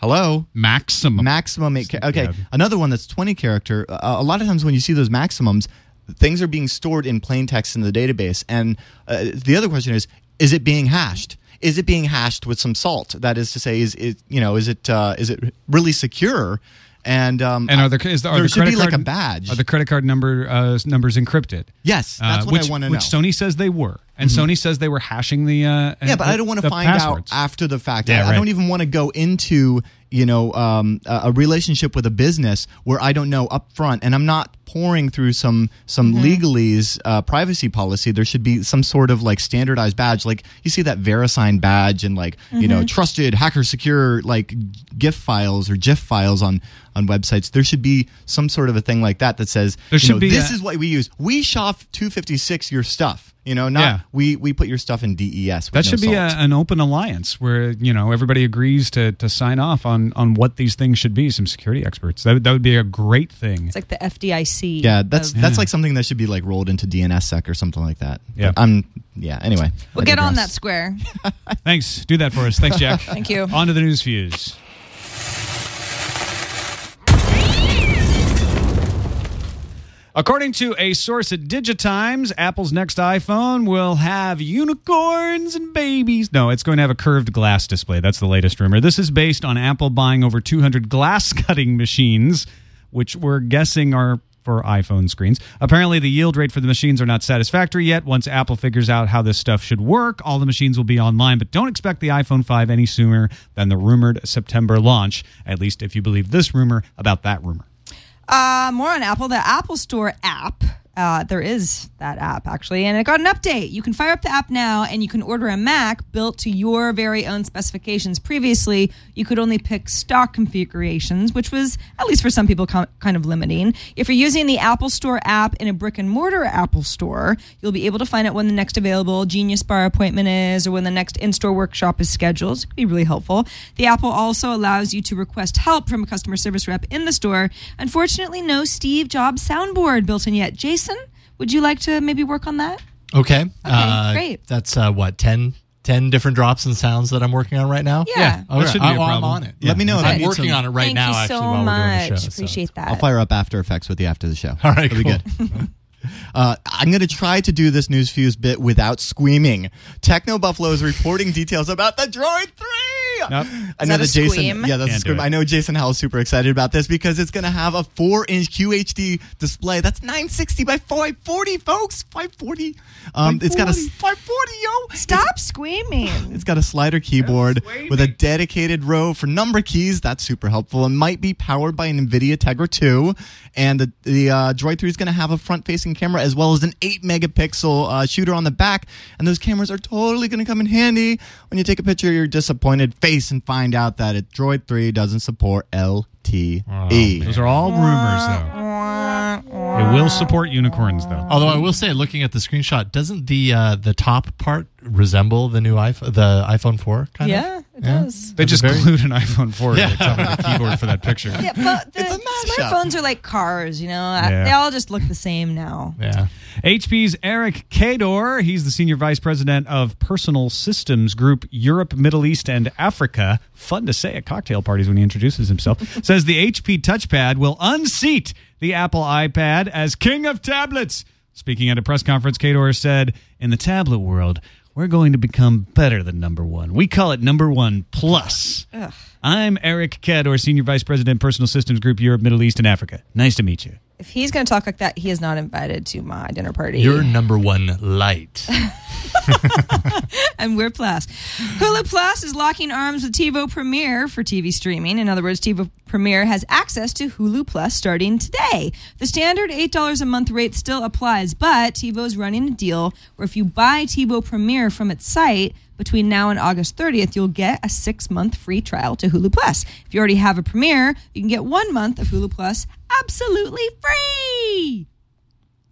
Speaker 3: Hello
Speaker 1: Maximum.
Speaker 3: maximum eight. Ca- okay,
Speaker 1: Yeah.
Speaker 3: another one that's twenty character. Uh, a lot of times when you see those maximums, things are being stored in plain text in the database. And uh, the other question is: Is it being hashed? Is it being hashed with some salt? That is to say, is it you know is it uh, is it really secure? And um,
Speaker 1: and are there, is the, are
Speaker 3: there
Speaker 1: the
Speaker 3: should
Speaker 1: credit
Speaker 3: be
Speaker 1: card,
Speaker 3: like a badge.
Speaker 1: Are the credit card number uh, numbers encrypted?
Speaker 3: yes, that's
Speaker 1: Uh,
Speaker 3: what
Speaker 1: which,
Speaker 3: I want to know.
Speaker 1: Which Sony says they were, and Sony says they were hashing the. Uh,
Speaker 3: Yeah, but
Speaker 1: the-
Speaker 3: I don't want to find
Speaker 1: passwords.
Speaker 3: out after the fact.
Speaker 1: Yeah,
Speaker 3: I, I don't even want to go into you know um, a, a relationship with a business where I don't know up front, and I'm not pouring through some some legalese uh, privacy policy. There should be some sort of like standardized badge, like you see that VeriSign badge and like you know trusted hacker secure like GIF files or GIF files on on websites. There should be some sort of a thing like that that says
Speaker 1: There
Speaker 3: you
Speaker 1: should
Speaker 3: know,
Speaker 1: be
Speaker 3: this
Speaker 1: a-
Speaker 3: is what we use. We SHA 256 your stuff. You know, not
Speaker 1: Yeah.
Speaker 3: we we put your stuff in DES. With
Speaker 1: That
Speaker 3: no
Speaker 1: should be a, an open alliance where you know everybody agrees to, to sign off on, on what these things should be. Some security experts. That, would- that would be a great thing.
Speaker 2: It's like the FDIC.
Speaker 3: Yeah, that's
Speaker 2: of-
Speaker 3: that's like something that should be like rolled into DNSSEC or something like that.
Speaker 1: Yeah.
Speaker 3: But I'm yeah. Anyway,
Speaker 2: Well,
Speaker 3: I
Speaker 2: get on that square.
Speaker 1: Thanks. Do that for us. Thanks, Jack.
Speaker 2: Thank you.
Speaker 1: On to the news fuse. According to a source at Digitimes, Apple's next iPhone will have unicorns and babies. No, it's going to have a curved glass display. That's the latest rumor. This is based on Apple buying over 200 glass cutting machines, which we're guessing are for iPhone screens. Apparently, the yield rate for the machines are not satisfactory yet. Once Apple figures out how this stuff should work, all the machines will be online. But don't expect the iPhone 5 any sooner than the rumored September launch, at least if you believe this rumor about that rumor.
Speaker 2: Uh, more on Apple. The Apple Store app. Uh, there is that app actually, and it got an update. You can fire up the app now, and you can order a Mac built to your very own specifications. Previously, you could only pick stock configurations, which was at least for some people com- kind of limiting. If you're using the Apple Store app in a brick and mortar Apple Store, you'll be able to find out when the next available Genius Bar appointment is, or when the next in-store workshop is scheduled. It could be really helpful. The Apple also allows you to request help from a customer service rep in the store. Unfortunately, no Steve Jobs soundboard built in yet. Jason, would you like to maybe work on that?
Speaker 4: Okay. uh,
Speaker 2: great.
Speaker 4: That's uh, what 10, 10 different drops and sounds that I'm working on right now.
Speaker 2: Yeah.
Speaker 4: All
Speaker 1: That
Speaker 4: right.
Speaker 1: shouldn't be a
Speaker 4: I- I'm on it.
Speaker 3: Let me know if I
Speaker 4: I'm working
Speaker 3: some-
Speaker 4: on it right
Speaker 2: Thank
Speaker 4: now.
Speaker 2: you
Speaker 4: actually,
Speaker 2: so
Speaker 4: while we're doing
Speaker 2: much.
Speaker 4: the show. so-
Speaker 2: Appreciate that.
Speaker 3: I'll fire up After Effects with you after the show.
Speaker 4: All right,
Speaker 3: It'll be good. Uh, I'm going to try to do this news fuse bit without screaming. Techno Buffalo is reporting details about the Droid 3. I
Speaker 2: Is
Speaker 3: know
Speaker 2: that a
Speaker 3: Jason.
Speaker 2: squeam?
Speaker 3: Yeah, that's
Speaker 1: Can't do
Speaker 3: scream. I know Jason Howell is super excited about this because it's going to have a four-inch QHD display. That's 960 by 540, folks. 540. Um, it's got a 540, yo.
Speaker 2: Stop screaming.
Speaker 3: It's got a slider keyboard with a dedicated row for number keys. That's super helpful. It might be powered by an NVIDIA Tegra 2. And the, the uh, Droid 3 is going to have a front facing camera as well as an 8 megapixel uh, shooter on the back. And those cameras are totally going to come in handy when you take a picture of your disappointed face and find out that it, Droid 3 doesn't support LTE.
Speaker 1: Those are all rumors, though. It will support unicorns, though.
Speaker 4: Although I will say, looking at the screenshot, doesn't the uh, the top part resemble the new iPhone, the iPhone 4? Kind
Speaker 2: Yeah,
Speaker 4: of?
Speaker 2: it does.
Speaker 1: They just
Speaker 4: very-
Speaker 1: glued an iPhone 4 to the top of the keyboard for that picture.
Speaker 2: Yeah, but the
Speaker 3: It's a mashup.
Speaker 2: Smartphones are like cars, you know.
Speaker 1: Yeah.
Speaker 2: They all just look the same now.
Speaker 4: Yeah.
Speaker 1: HP's Eric Cador, he's the senior vice president of Personal Systems Group Europe, Middle East, and Africa. Fun to say at cocktail parties when he introduces himself. says the HP touchpad will unseat the Apple iPad as king of tablets. Speaking at a press conference, Cador said, In the tablet world, we're going to become better than number one. We call it number one plus. I'm Eric Cador, Senior Vice President, Personal Systems Group Europe, Middle East, and Africa. Nice to meet you.
Speaker 2: If he's going to talk like that, he is not invited to my dinner party.
Speaker 4: You're number one light.
Speaker 2: and we're Plus. Hulu Plus is locking arms with TiVo Premiere for TV streaming. In other words, TiVo Premiere has access to Hulu Plus starting today. The standard $8 a month rate still applies, but TiVo is running a deal where if you buy TiVo Premiere from its site between now and August 30th, you'll get a six month free trial to Hulu Plus. If you already have a Premiere, you can get one month of Hulu Plus absolutely free.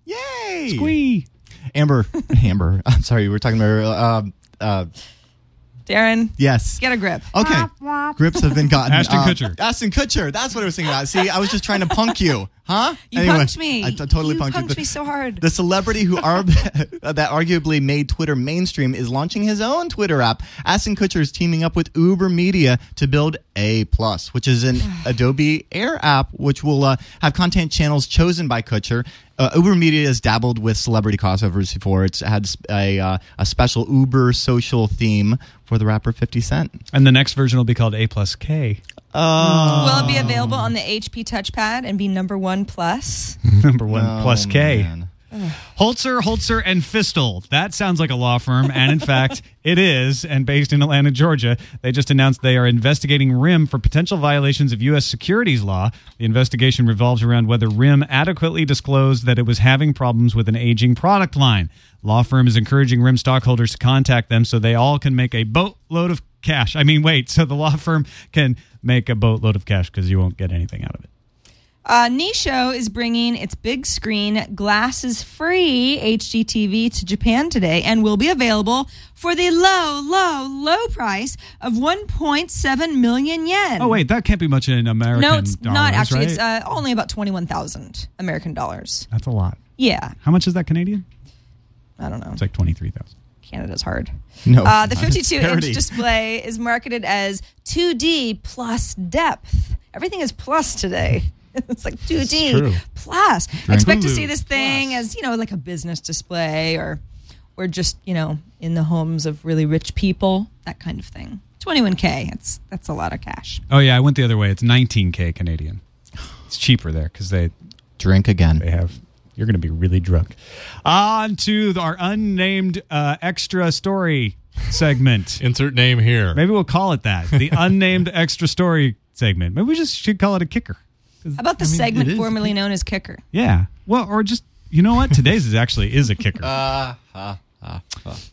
Speaker 3: Yay!
Speaker 1: Wee.
Speaker 3: Amber, Amber, I'm sorry, we were talking about, uh, uh,
Speaker 2: Darren,
Speaker 3: yes.
Speaker 2: get a grip.
Speaker 3: Okay. Grips have been gotten.
Speaker 1: Ashton
Speaker 3: Uh,
Speaker 1: Kutcher.
Speaker 3: Ashton Kutcher. That's what I was thinking about. See, I was just trying to punk you. Huh?
Speaker 2: You
Speaker 3: Anyway,
Speaker 2: punked me.
Speaker 3: I t- totally
Speaker 2: you
Speaker 3: punked,
Speaker 2: punked
Speaker 3: you.
Speaker 2: me so hard.
Speaker 3: The celebrity who are that arguably made Twitter mainstream is launching his own Twitter app. Ashton Kutcher is teaming up with Uber Media to build A Plus, which is an Adobe Air app, which will uh, have content channels chosen by Kutcher. Uh, Uber Media has dabbled with celebrity crossovers before. It's had a uh, a special Uber social theme for the rapper Fifty Cent.
Speaker 1: And the next version will be called A plus K. Oh.
Speaker 2: Will it be available on the HP touchpad and be number one plus?
Speaker 1: Number one plus
Speaker 3: Oh,
Speaker 1: K.
Speaker 3: man.
Speaker 1: Holzer, Holzer, and Fistel. That sounds like a law firm, and in fact, it is. And based in Atlanta, Georgia, they just announced they are investigating RIM for potential violations of U.S. securities law. The investigation revolves around whether RIM adequately disclosed that it was having problems with an aging product line. Law firm is encouraging RIM stockholders to contact them so they all can make a boatload of cash. I mean, wait, so the law firm can make a boatload of cash because you won't get anything out of it.
Speaker 2: Uh, Nisho is bringing its big screen, glasses free HD TV to Japan today and will be available for the low, low, low price of 1.7 million yen.
Speaker 1: Oh, wait, that can't be much in American
Speaker 2: No, it's
Speaker 1: dollars,
Speaker 2: not actually.
Speaker 1: right?
Speaker 2: It's uh, only about 21,000 American dollars.
Speaker 1: That's a lot.
Speaker 2: Yeah,
Speaker 1: How much is that Canadian?
Speaker 2: I don't know.
Speaker 1: It's like 23,000.
Speaker 2: Canada's hard.
Speaker 3: No,
Speaker 2: Uh, the 52 inch display is marketed as 2D plus depth. Everything is plus today. It's like 2D
Speaker 1: true.
Speaker 2: plus. Expect to see this thing as, you know, like a business display or or just, you know, in the homes of really rich people, that kind of thing. 21k. That's that's a lot of cash.
Speaker 1: Oh yeah, I went the other way. It's 19k Canadian. It's cheaper there because they
Speaker 3: Drink again.
Speaker 1: they have. You're going to be really drunk. On to our unnamed uh, extra story segment.
Speaker 4: Insert name here.
Speaker 1: Maybe we'll call it that. The unnamed extra story segment. Maybe we just should call it a kicker.
Speaker 2: How about the
Speaker 4: I mean,
Speaker 2: segment formerly known as kicker?
Speaker 1: Yeah. Well, or just you know what? Today's is actually is a kicker.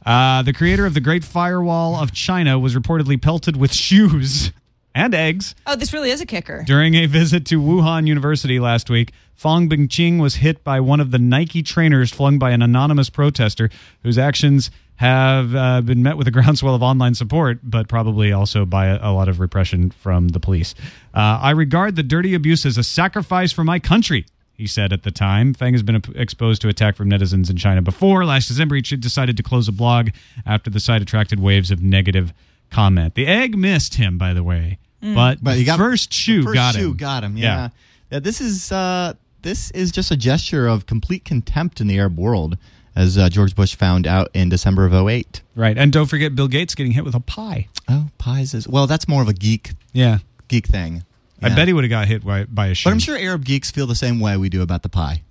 Speaker 1: Uh, the creator of the Great Firewall of China was reportedly pelted with shoes and eggs
Speaker 2: Oh, this really is a kicker.
Speaker 1: During a visit to Wuhan University last week, Fang Binxing was hit by one of the Nike trainers flung by an anonymous protester whose actions have uh, been met with a groundswell of online support, but probably also by a, a lot of repression from the police. Uh, I regard the dirty abuse as a sacrifice for my country. He said at the time. Fang has been exposed to attack from netizens in China before. Last December, he decided to close a blog after the site attracted waves of negative comment. The egg missed him, by the way, but,
Speaker 3: But
Speaker 1: the
Speaker 3: got
Speaker 1: first shoe
Speaker 3: the first
Speaker 1: got
Speaker 3: shoe
Speaker 1: him.
Speaker 3: got him. Yeah. yeah. this is uh, this is just a gesture of complete contempt in the Arab world. as uh, George Bush found out in December of 08.
Speaker 1: Right. And don't forget Bill Gates getting hit with a pie.
Speaker 3: Oh, pies is well. That's more of a geek
Speaker 1: Yeah.
Speaker 3: geek thing.
Speaker 1: I
Speaker 3: Yeah.
Speaker 1: bet he would have got hit by, by a shoe.
Speaker 3: But I'm sure Arab geeks feel the same way we do about the pie.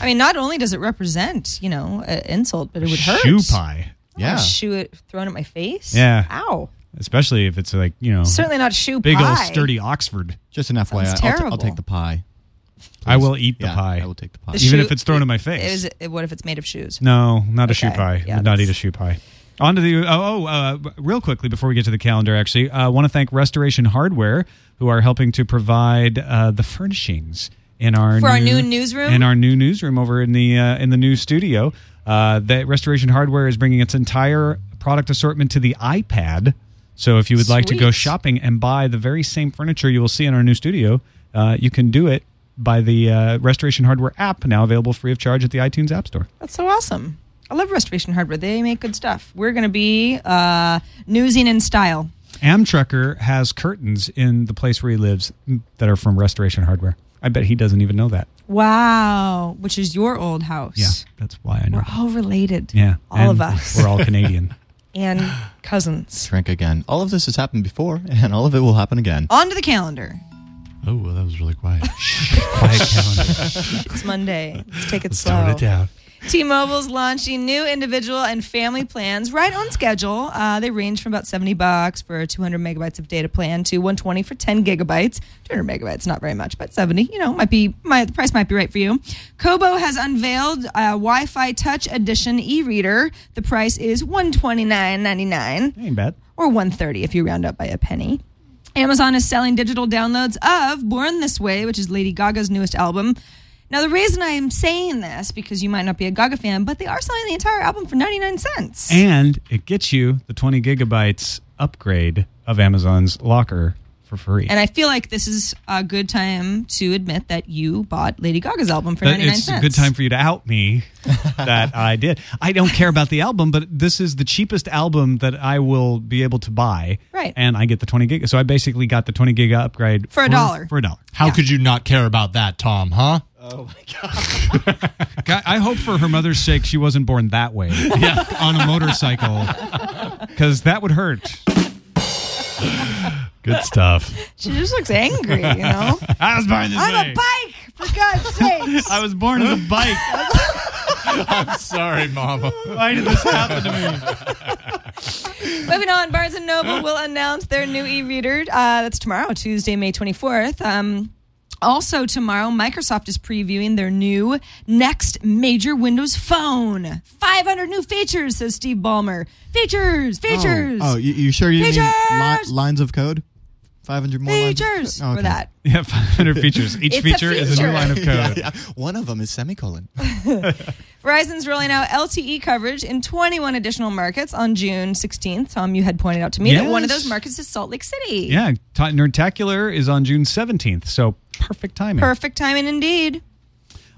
Speaker 2: I mean, not only does it represent, you know, an insult, but it would hurt.
Speaker 1: Shoe pie.
Speaker 3: Yeah.
Speaker 2: A shoe it thrown at my face.
Speaker 1: Yeah.
Speaker 2: Ow.
Speaker 1: Especially if it's like, you know,
Speaker 2: Certainly not shoe
Speaker 1: big
Speaker 2: pie.
Speaker 1: old sturdy Oxford.
Speaker 3: Just an FYI, I'll, t- I'll
Speaker 2: terrible.
Speaker 3: take the pie.
Speaker 1: I will eat the
Speaker 3: Yeah,
Speaker 1: pie.
Speaker 3: I will take the pie.
Speaker 2: The
Speaker 1: Even
Speaker 2: shoe-
Speaker 1: if it's thrown in my face.
Speaker 2: Is it, what if it's made of shoes?
Speaker 1: No, not a shoe pie.
Speaker 2: Yeah,
Speaker 1: Would not eat a shoe pie. On to the oh, oh uh, real quickly before we get to the calendar. Actually, I uh, want to thank Restoration Hardware who are helping to provide uh, the furnishings in our
Speaker 2: For our new newsroom?
Speaker 1: in our new newsroom over in the uh, in the new studio. Uh, that Restoration Hardware is bringing its entire product assortment to the iPad. So if you would like to go shopping and buy the very same furniture you will see in our new studio, uh, you can do it by the uh, Restoration Hardware app, now available free of charge at the iTunes App Store.
Speaker 2: That's so awesome. I love Restoration Hardware. They make good stuff. We're going to be uh, newsing in style.
Speaker 1: Amtrekker has curtains in the place where he lives that are from Restoration Hardware. I bet he doesn't even know that.
Speaker 2: Wow. Which is your old house.
Speaker 1: Yeah, that's why I know.
Speaker 2: We're all related.
Speaker 1: yeah,
Speaker 2: All
Speaker 1: and
Speaker 2: of us.
Speaker 1: We're all Canadian.
Speaker 2: and cousins.
Speaker 3: Drink again. All of this has happened before, and all of it will happen again.
Speaker 2: On to the calendar.
Speaker 4: Oh, well, that was really quiet.
Speaker 1: Quiet calendar.
Speaker 2: It's Monday. Let's take it
Speaker 4: Let's
Speaker 2: slow.
Speaker 4: tone it down.
Speaker 2: T-Mobile's launching new individual and family plans right on schedule. Uh, they range from about 70 bucks for a 200 megabytes of data plan to 120 for 10 gigabytes. 200 megabytes, not very much, but 70, you know, might be, might, the price might be right for you. Kobo has unveiled a Wi-Fi Touch Edition e-reader. The price is 129.99
Speaker 1: Ain't bad.
Speaker 2: or 130 if you round up by a penny. Amazon is selling digital downloads of Born This Way, which is Lady Gaga's newest album. Now, the reason I am saying this, because you might not be a Gaga fan, but they are selling the entire album for 99 cents.
Speaker 1: And it gets you the 20 gigabytes upgrade of Amazon's locker for free.
Speaker 2: And I feel like this is a good time to admit that you bought Lady Gaga's album for
Speaker 1: But
Speaker 2: 99
Speaker 1: it's
Speaker 2: cents.
Speaker 1: a good time for you to out me that I did. I don't care about the album, but this is the cheapest album that I will be able to buy.
Speaker 2: Right.
Speaker 1: And I get the 20 gig. So I basically got the 20 gig upgrade
Speaker 2: For a dollar.
Speaker 1: For a dollar.
Speaker 4: How
Speaker 2: Yeah.
Speaker 4: could you not care about that, Tom, huh?
Speaker 1: Oh, I I hope for her mother's sake she wasn't born that way. Yeah. On a motorcycle. Because that would hurt.
Speaker 4: Good stuff.
Speaker 2: She just looks angry, you know?
Speaker 1: I was born this
Speaker 2: I'm
Speaker 1: way.
Speaker 2: a bike, for God's sake.
Speaker 1: I was born as a bike.
Speaker 4: I'm sorry, Mama.
Speaker 1: Why did this happen to me?
Speaker 2: Moving on, Barnes and Noble will announce their new e-reader. Uh, that's tomorrow, Tuesday, May 24th. Um, also tomorrow, Microsoft is previewing their new next major Windows Phone. 500 new features, says Steve Ballmer. Features, features,
Speaker 3: Oh, you, you sure you mean li-
Speaker 2: Features!
Speaker 3: lines of code? 500 more lines of
Speaker 2: features
Speaker 3: code? Oh,
Speaker 2: for that.
Speaker 1: Yeah, 500 features. Each
Speaker 2: It's a
Speaker 1: feature, is a new line of code.
Speaker 3: Yeah, one of them is semicolon.
Speaker 2: Verizon's rolling out LTE coverage in 21 additional markets on June 16th. Tom, you had pointed out to me that one of those markets is Salt Lake City.
Speaker 1: Yeah, Ta- Nerdtacular is on June 17th, so perfect timing.
Speaker 2: Perfect timing indeed.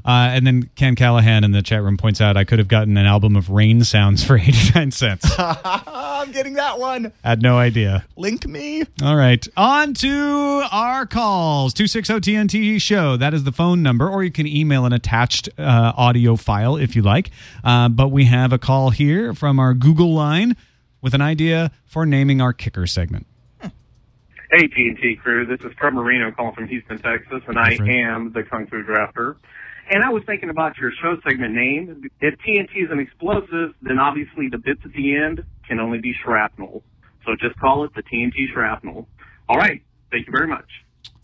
Speaker 1: Uh, and then Ken Callahan in the chat room points out I could have gotten an album of rain sounds for 89 cents.
Speaker 3: I'm getting that one.
Speaker 1: Had no idea.
Speaker 3: Link me.
Speaker 1: All right. On to our calls. 260 TNT show. That is the phone number, or you can email an attached uh, audio file if you like. Uh, but we have a call here from our Google line with an idea for naming our kicker segment.
Speaker 5: Hey, TNT crew. This is Fred Marino calling from Houston, Texas, and I
Speaker 1: Fred.
Speaker 5: am the Kung Fu Drafter. And I was thinking about your show segment name. If TNT is an explosive, then obviously the bits at the end can only be shrapnel. So just call it the TNT shrapnel. All right. Thank you very much.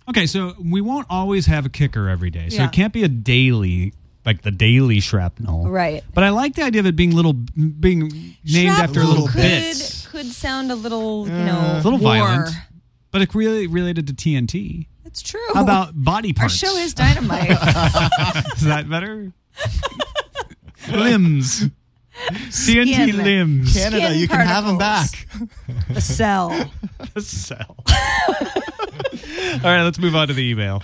Speaker 1: Okay, so we won't always have a kicker every day. So
Speaker 2: Yeah.
Speaker 1: it can't be a daily, like the daily shrapnel.
Speaker 2: Right.
Speaker 1: But I like the idea of it being little, being named after
Speaker 2: Shrapnel
Speaker 1: little
Speaker 2: could,
Speaker 1: bits.
Speaker 2: Could sound a little, you know,
Speaker 1: A little
Speaker 2: war.
Speaker 1: violent. But it really related to TNT.
Speaker 2: It's true.
Speaker 1: How about body parts.
Speaker 2: our show is dynamite?
Speaker 1: Is that better? limbs. TNT
Speaker 2: Skin.
Speaker 1: limbs.
Speaker 3: Canada,
Speaker 2: Skin
Speaker 3: you can have them back.
Speaker 2: the cell.
Speaker 1: The cell. All right, let's move on to the email.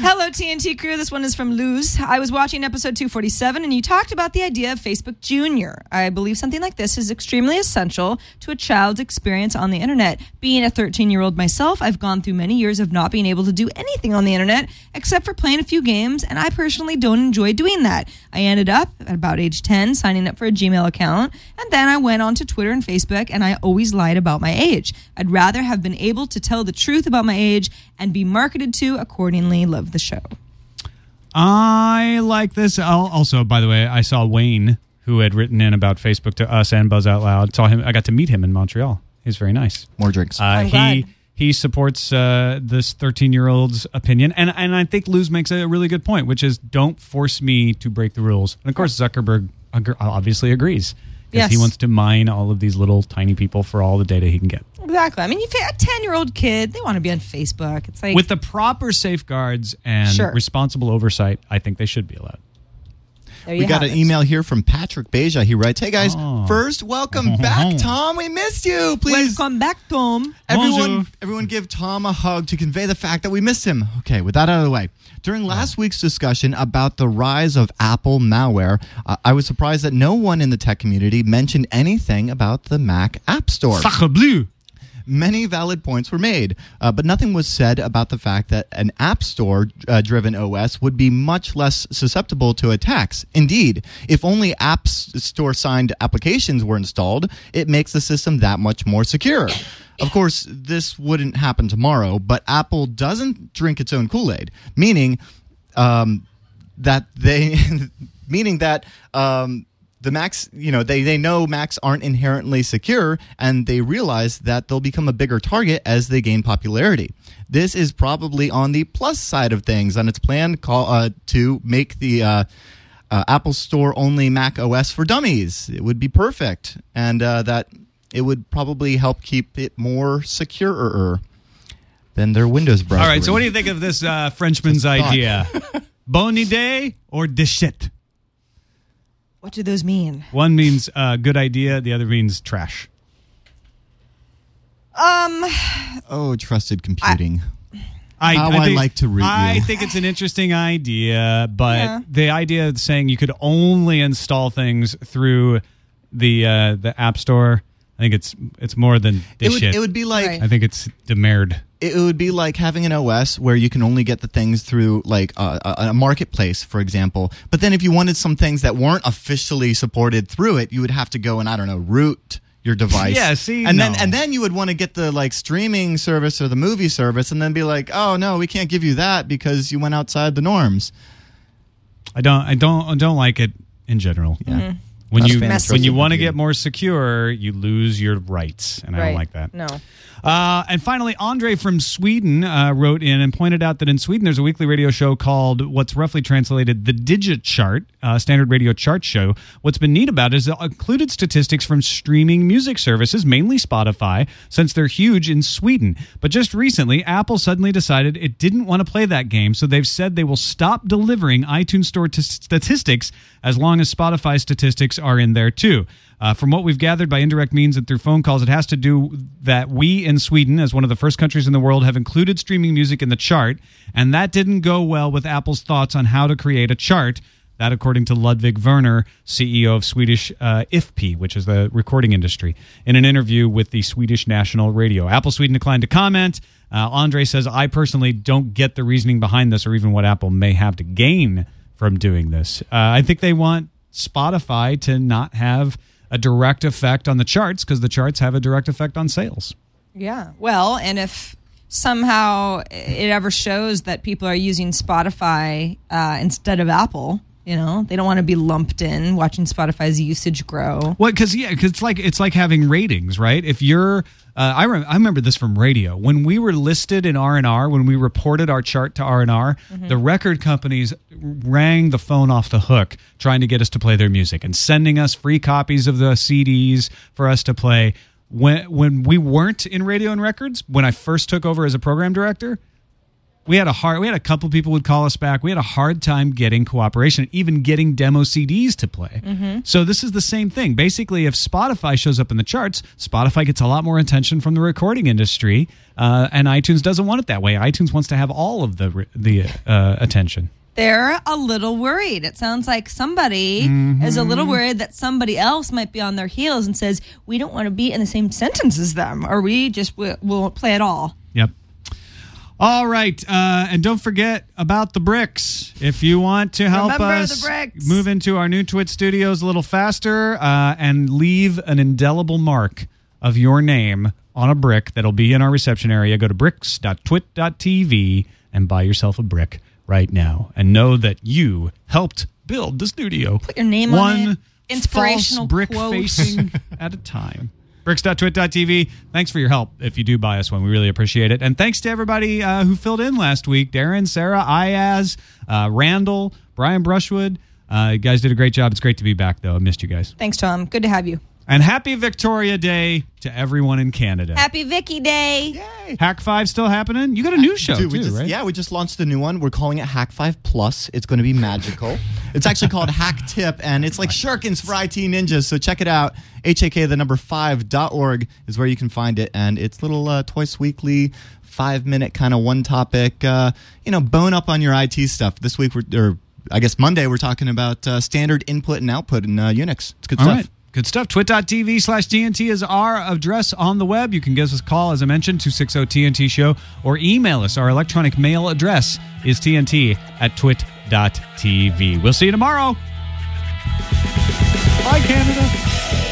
Speaker 2: Hello, TNT crew. This one is from Luz. I was watching episode 247, and you talked about the idea of Facebook Junior. I believe something like this is extremely essential to a child's experience on the internet. Being a 13 year old myself, I've gone through many years of not being able to do anything on the internet except for playing a few games, and I personally don't enjoy doing that. I ended up at about age 10 signing up for a Gmail account, and then I went on to Twitter and Facebook, and I always lied about my age. I'd rather have been able to tell the truth about my age and be marketed to accordingly. Love the show.
Speaker 1: I like this. I'll, also, by the way, I saw Wayne, who had written in about Facebook to us and Buzz Out Loud. Saw him. I got to meet him in Montreal. He's very nice.
Speaker 3: More drinks.
Speaker 1: Uh, he
Speaker 2: glad.
Speaker 1: he supports uh, this 13 year old's opinion, and and I think Luz makes a really good point, which is don't force me to break the rules. And of course, Zuckerberg obviously agrees because
Speaker 2: Yes.
Speaker 1: he wants to mine all of these little tiny people for all the data he can get.
Speaker 2: Exactly. I mean, you a 10 year old kid, they want to be on Facebook. It's like,
Speaker 1: With the proper safeguards and
Speaker 2: Sure.
Speaker 1: responsible oversight, I think they should be allowed.
Speaker 3: We got an
Speaker 2: it.
Speaker 3: email here from Patrick Beja. He writes, "Hey guys,
Speaker 1: Oh.
Speaker 3: first welcome back, Tom. We missed you. Please,
Speaker 2: Welcome back, Tom.
Speaker 3: everyone,
Speaker 1: Bonjour.
Speaker 3: everyone, give Tom a hug to convey the fact that we missed him." Okay, with that out of the way, during last week's discussion about the rise of Apple malware, uh, I was surprised that no one in the tech community mentioned anything about the Mac App Store.
Speaker 1: Sacre bleu!
Speaker 3: Many valid points were made, uh, but nothing was said about the fact that an App Store uh, driven OS would be much less susceptible to attacks. Indeed, if only App Store signed applications were installed, it makes the system that much more secure. Of course, this wouldn't happen tomorrow, but Apple doesn't drink its own Kool Aid, meaning um, that they, meaning that um, the Macs, you know, they, they know Macs aren't inherently secure and they realize that they'll become a bigger target as they gain popularity. This is probably on the plus side of things on its plan call, uh, to make the uh, uh, Apple Store only Mac OS for dummies. It would be perfect. And uh, that it would probably help keep it more secure than their Windows browser.
Speaker 1: All right, so what do you think of this uh, Frenchman's idea? Bonne idée or de shit?
Speaker 2: What do those mean?
Speaker 1: One means uh, good idea, the other means trash.
Speaker 2: Um,
Speaker 3: Oh, trusted computing.
Speaker 1: I,
Speaker 3: How I
Speaker 1: think,
Speaker 3: like to root
Speaker 1: I think it's an interesting idea, but
Speaker 2: Yeah.
Speaker 1: the idea of saying you could only install things through the uh, the App Store, I think it's it's more than
Speaker 3: it would,
Speaker 1: shit.
Speaker 3: it would be like
Speaker 2: Right.
Speaker 1: I think it's demered.
Speaker 3: it would be like having an OS where you can only get the things through like a, a, a marketplace, for example. But then if you wanted some things that weren't officially supported through it, you would have to go and I don't know root your device.
Speaker 1: Yeah, see,
Speaker 3: and then
Speaker 1: no.
Speaker 3: and then you would want to get the like streaming service or the movie service, and then be like, oh no, we can't give you that because you went outside the norms.
Speaker 1: I don't I don't I don't like it in general.
Speaker 3: Yeah.
Speaker 1: Mm-hmm.
Speaker 3: When a
Speaker 1: you when you want to get more secure, you lose your rights, and I
Speaker 2: right.
Speaker 1: don't like that.
Speaker 2: No.
Speaker 1: Uh, and finally, Andre from Sweden uh, wrote in and pointed out that in Sweden there's a weekly radio show called what's roughly translated the Digit Chart, uh, standard radio chart show. What's been neat about it is it included statistics from streaming music services, mainly Spotify, since they're huge in Sweden. But just recently, Apple suddenly decided it didn't want to play that game, so they've said they will stop delivering iTunes Store t- statistics as long as Spotify statistics are in there too. Uh, from what we've gathered by indirect means and through phone calls, it has to do that we in Sweden, as one of the first countries in the world, have included streaming music in the chart, and that didn't go well with Apple's thoughts on how to create a chart. That, according to Ludwig Werner, CEO of Swedish uh, IFPI, which is the recording industry, in an interview with the Swedish National Radio. Apple Sweden declined to comment. Uh, Andre says, I personally don't get the reasoning behind this or even what Apple may have to gain from doing this. Uh, I think they want Spotify to not have a direct effect on the charts because the charts have a direct effect on sales.
Speaker 2: Yeah. Well, and if somehow it ever shows that people are using Spotify uh, instead of Apple, you know, they don't want to be lumped in watching Spotify's usage grow.
Speaker 1: Well, because yeah, because it's like it's like having ratings, right? If you're, uh, I rem- I remember this from radio when we were listed in R and R when we reported our chart to R and R, the record companies rang the phone off the hook trying to get us to play their music and sending us free copies of the CDs for us to play. When when we weren't in radio and records, when I first took over as a program director, we had a hard we had a couple people would call us back. We had a hard time getting cooperation even getting demo cds to play. So this is the same thing. Basically if spotify shows up in the charts spotify gets a lot more attention from the recording industry uh, and itunes doesn't want it that way. itunes wants to have all of the the uh, attention.
Speaker 2: They're a little worried. It sounds like somebody is a little worried that somebody else might be on their heels and says, "We don't want to be in the same sentence as them, or we just w- won't play at all."
Speaker 1: Yep. All right, uh, and don't forget about the bricks. If you want to help
Speaker 2: Remember
Speaker 1: us move into our new Twit studios a little faster uh, and leave an indelible mark of your name on a brick that'll be in our reception area, go to bricks.twit.tv and buy yourself a brick right now, and know that you helped build the studio.
Speaker 2: Put your name on
Speaker 1: one
Speaker 2: it. Inspirational
Speaker 1: false brick
Speaker 2: quote.
Speaker 1: facing at a time. Bricks.twit.tv. Thanks for your help if you do buy us one. We really appreciate it. And thanks to everybody uh, who filled in last week Darren, Sarah, Iyaz, uh, Randall, Brian Brushwood. Uh, you guys did a great job. It's great to be back, though. I missed you guys.
Speaker 2: Thanks, Tom. Good to have you.
Speaker 1: And happy Victoria Day to everyone in Canada.
Speaker 2: Happy Vicky Day.
Speaker 1: Hak5 still happening? You got a new show,
Speaker 3: Dude,
Speaker 1: too,
Speaker 3: we just,
Speaker 1: right?
Speaker 3: Yeah, we just launched a new one. We're calling it Hak5 Plus. It's going to be magical. it's actually called HakTip, and it's like shurikens for IT ninjas. So check it out. HAK, the number 5.org is where you can find it. And it's little uh, twice weekly, five minute kind of one topic, uh, you know, bone up on your IT stuff. This week, we're, or I guess Monday, we're talking about uh, standard input and output in uh, Unix. It's good
Speaker 1: All
Speaker 3: stuff.
Speaker 1: right. Good stuff. Twit.tv slash TNT is our address on the web. You can give us a call, as I mentioned, 260 TNT Show, or email us. Our electronic mail address is TNT at twit.tv. We'll see you tomorrow. Bye, Canada.